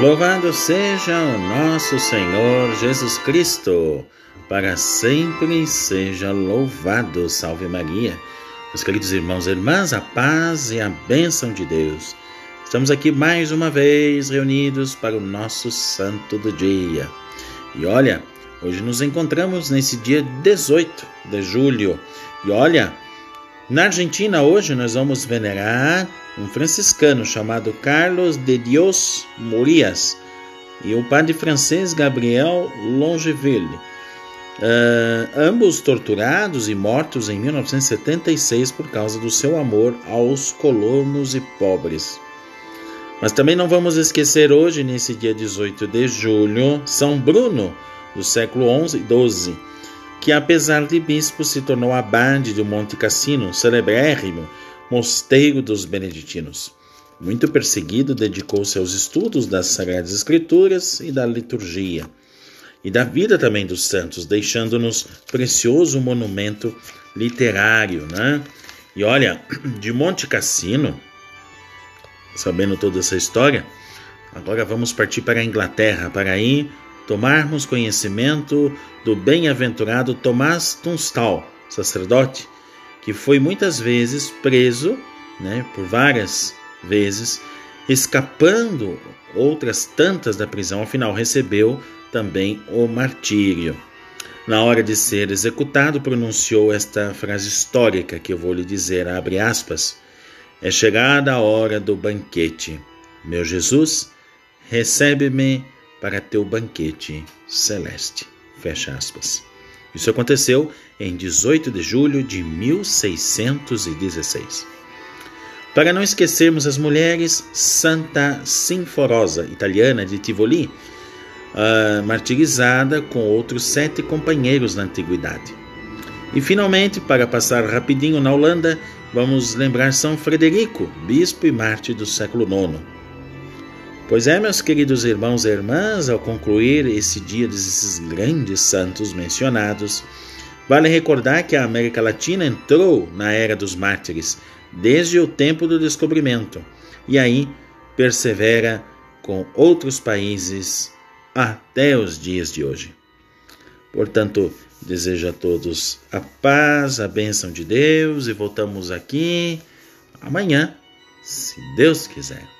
Louvado seja o nosso Senhor Jesus Cristo, para sempre seja louvado. Salve Maria. Meus queridos irmãos e irmãs, a paz e a bênção de Deus. Estamos aqui mais uma vez reunidos para o nosso santo do dia. E olha, hoje nos encontramos nesse dia 18 de julho. E olha, na Argentina hoje nós vamos venerar um franciscano chamado Carlos de Dios Murias e o padre francês Gabriel Longeville, uh, ambos torturados e mortos em 1976 por causa do seu amor aos colonos e pobres. Mas também não vamos esquecer hoje, nesse dia 18 de julho, São Bruno, do século XI e XII que apesar de bispo se tornou abade do Monte Cassino, celebrérrimo mosteiro dos beneditinos. Muito perseguido, dedicou-se aos estudos das Sagradas Escrituras e da liturgia, e da vida também dos santos, deixando-nos precioso monumento literário, né? E olha, de Monte Cassino, sabendo toda essa história, agora vamos partir para a Inglaterra, para ir tomarmos conhecimento do bem-aventurado Tomás Tunstall, sacerdote, que foi muitas vezes preso, né, por várias vezes, escapando outras tantas da prisão, afinal recebeu também o martírio. Na hora de ser executado, pronunciou esta frase histórica que eu vou lhe dizer, abre aspas: É chegada a hora do banquete. Meu Jesus, recebe-me para teu banquete celeste. Fecha aspas. Isso aconteceu em 18 de julho de 1616. Para não esquecermos as mulheres, Santa Sinforosa, italiana de Tivoli, uh, martirizada com outros sete companheiros na antiguidade. E finalmente, para passar rapidinho na Holanda, vamos lembrar São Frederico, bispo e mártir do século IX. Pois é, meus queridos irmãos e irmãs, ao concluir esse dia desses grandes santos mencionados, vale recordar que a América Latina entrou na era dos mártires desde o tempo do descobrimento e aí persevera com outros países até os dias de hoje. Portanto, desejo a todos a paz, a bênção de Deus e voltamos aqui amanhã, se Deus quiser.